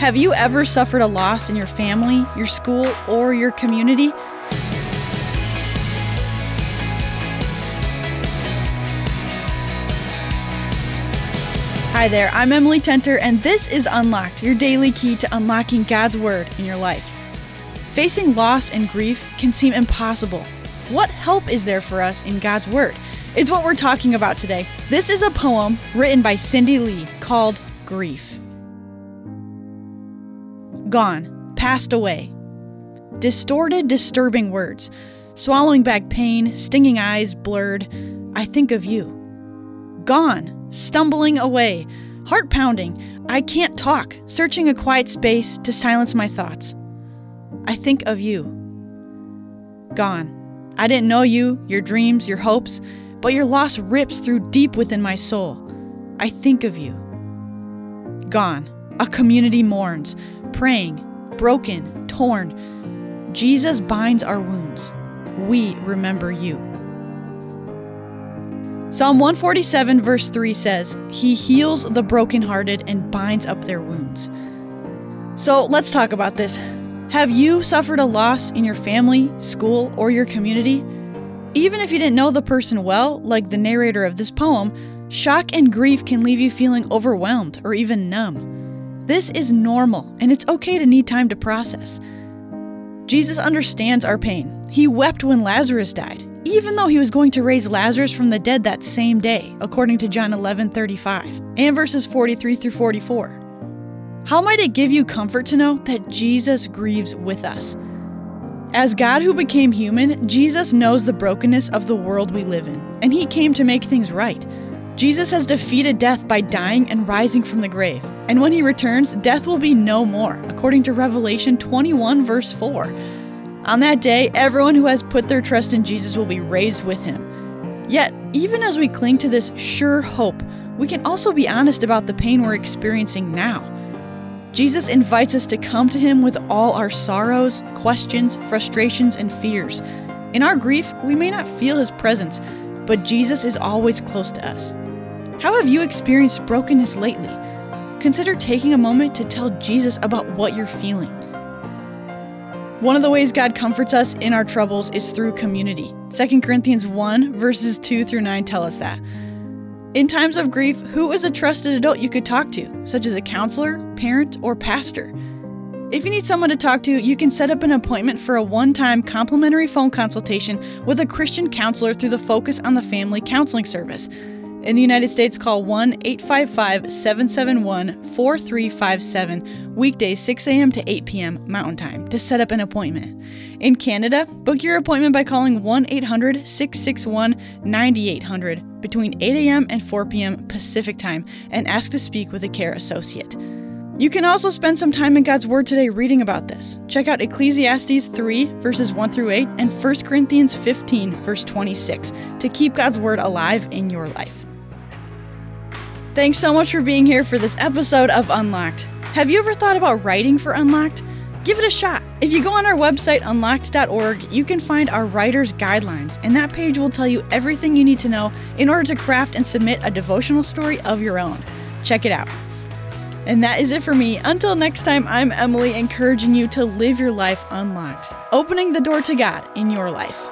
Have you ever suffered a loss in your family, your school, or your community? Hi there, I'm Emily Tenter, and this is Unlocked, your daily key to unlocking God's Word in your life. Facing loss and grief can seem impossible. What help is there for us in God's Word? It's what we're talking about today. This is a poem written by Cindy Lee called Grief. Gone, passed away. Distorted, disturbing words, swallowing back pain, stinging eyes blurred. I think of you. Gone, stumbling away, heart pounding. I can't talk, searching a quiet space to silence my thoughts. I think of you. Gone. I didn't know you, your dreams, your hopes, but your loss rips through deep within my soul. I think of you. Gone. A community mourns, praying, broken, torn. Jesus binds our wounds. We remember you. Psalm 147, verse 3 says, He heals the brokenhearted and binds up their wounds. So let's talk about this. Have you suffered a loss in your family, school, or your community? Even if you didn't know the person well, like the narrator of this poem, shock and grief can leave you feeling overwhelmed or even numb. This is normal, and it's okay to need time to process. Jesus understands our pain. He wept when Lazarus died, even though he was going to raise Lazarus from the dead that same day, according to John 11 35 and verses 43 through 44. How might it give you comfort to know that Jesus grieves with us? As God who became human, Jesus knows the brokenness of the world we live in, and he came to make things right. Jesus has defeated death by dying and rising from the grave. And when he returns, death will be no more, according to Revelation 21, verse 4. On that day, everyone who has put their trust in Jesus will be raised with him. Yet, even as we cling to this sure hope, we can also be honest about the pain we're experiencing now. Jesus invites us to come to him with all our sorrows, questions, frustrations, and fears. In our grief, we may not feel his presence, but Jesus is always close to us. How have you experienced brokenness lately? Consider taking a moment to tell Jesus about what you're feeling. One of the ways God comforts us in our troubles is through community. 2 Corinthians 1, verses 2 through 9 tell us that. In times of grief, who is a trusted adult you could talk to, such as a counselor, parent, or pastor? If you need someone to talk to, you can set up an appointment for a one time complimentary phone consultation with a Christian counselor through the Focus on the Family Counseling Service. In the United States, call 1 855 771 4357, weekdays 6 a.m. to 8 p.m. Mountain Time, to set up an appointment. In Canada, book your appointment by calling 1 800 661 9800 between 8 a.m. and 4 p.m. Pacific Time and ask to speak with a care associate. You can also spend some time in God's Word today reading about this. Check out Ecclesiastes 3, verses 1 through 8, and 1 Corinthians 15, verse 26, to keep God's Word alive in your life. Thanks so much for being here for this episode of Unlocked. Have you ever thought about writing for Unlocked? Give it a shot. If you go on our website, unlocked.org, you can find our writer's guidelines, and that page will tell you everything you need to know in order to craft and submit a devotional story of your own. Check it out. And that is it for me. Until next time, I'm Emily, encouraging you to live your life unlocked, opening the door to God in your life.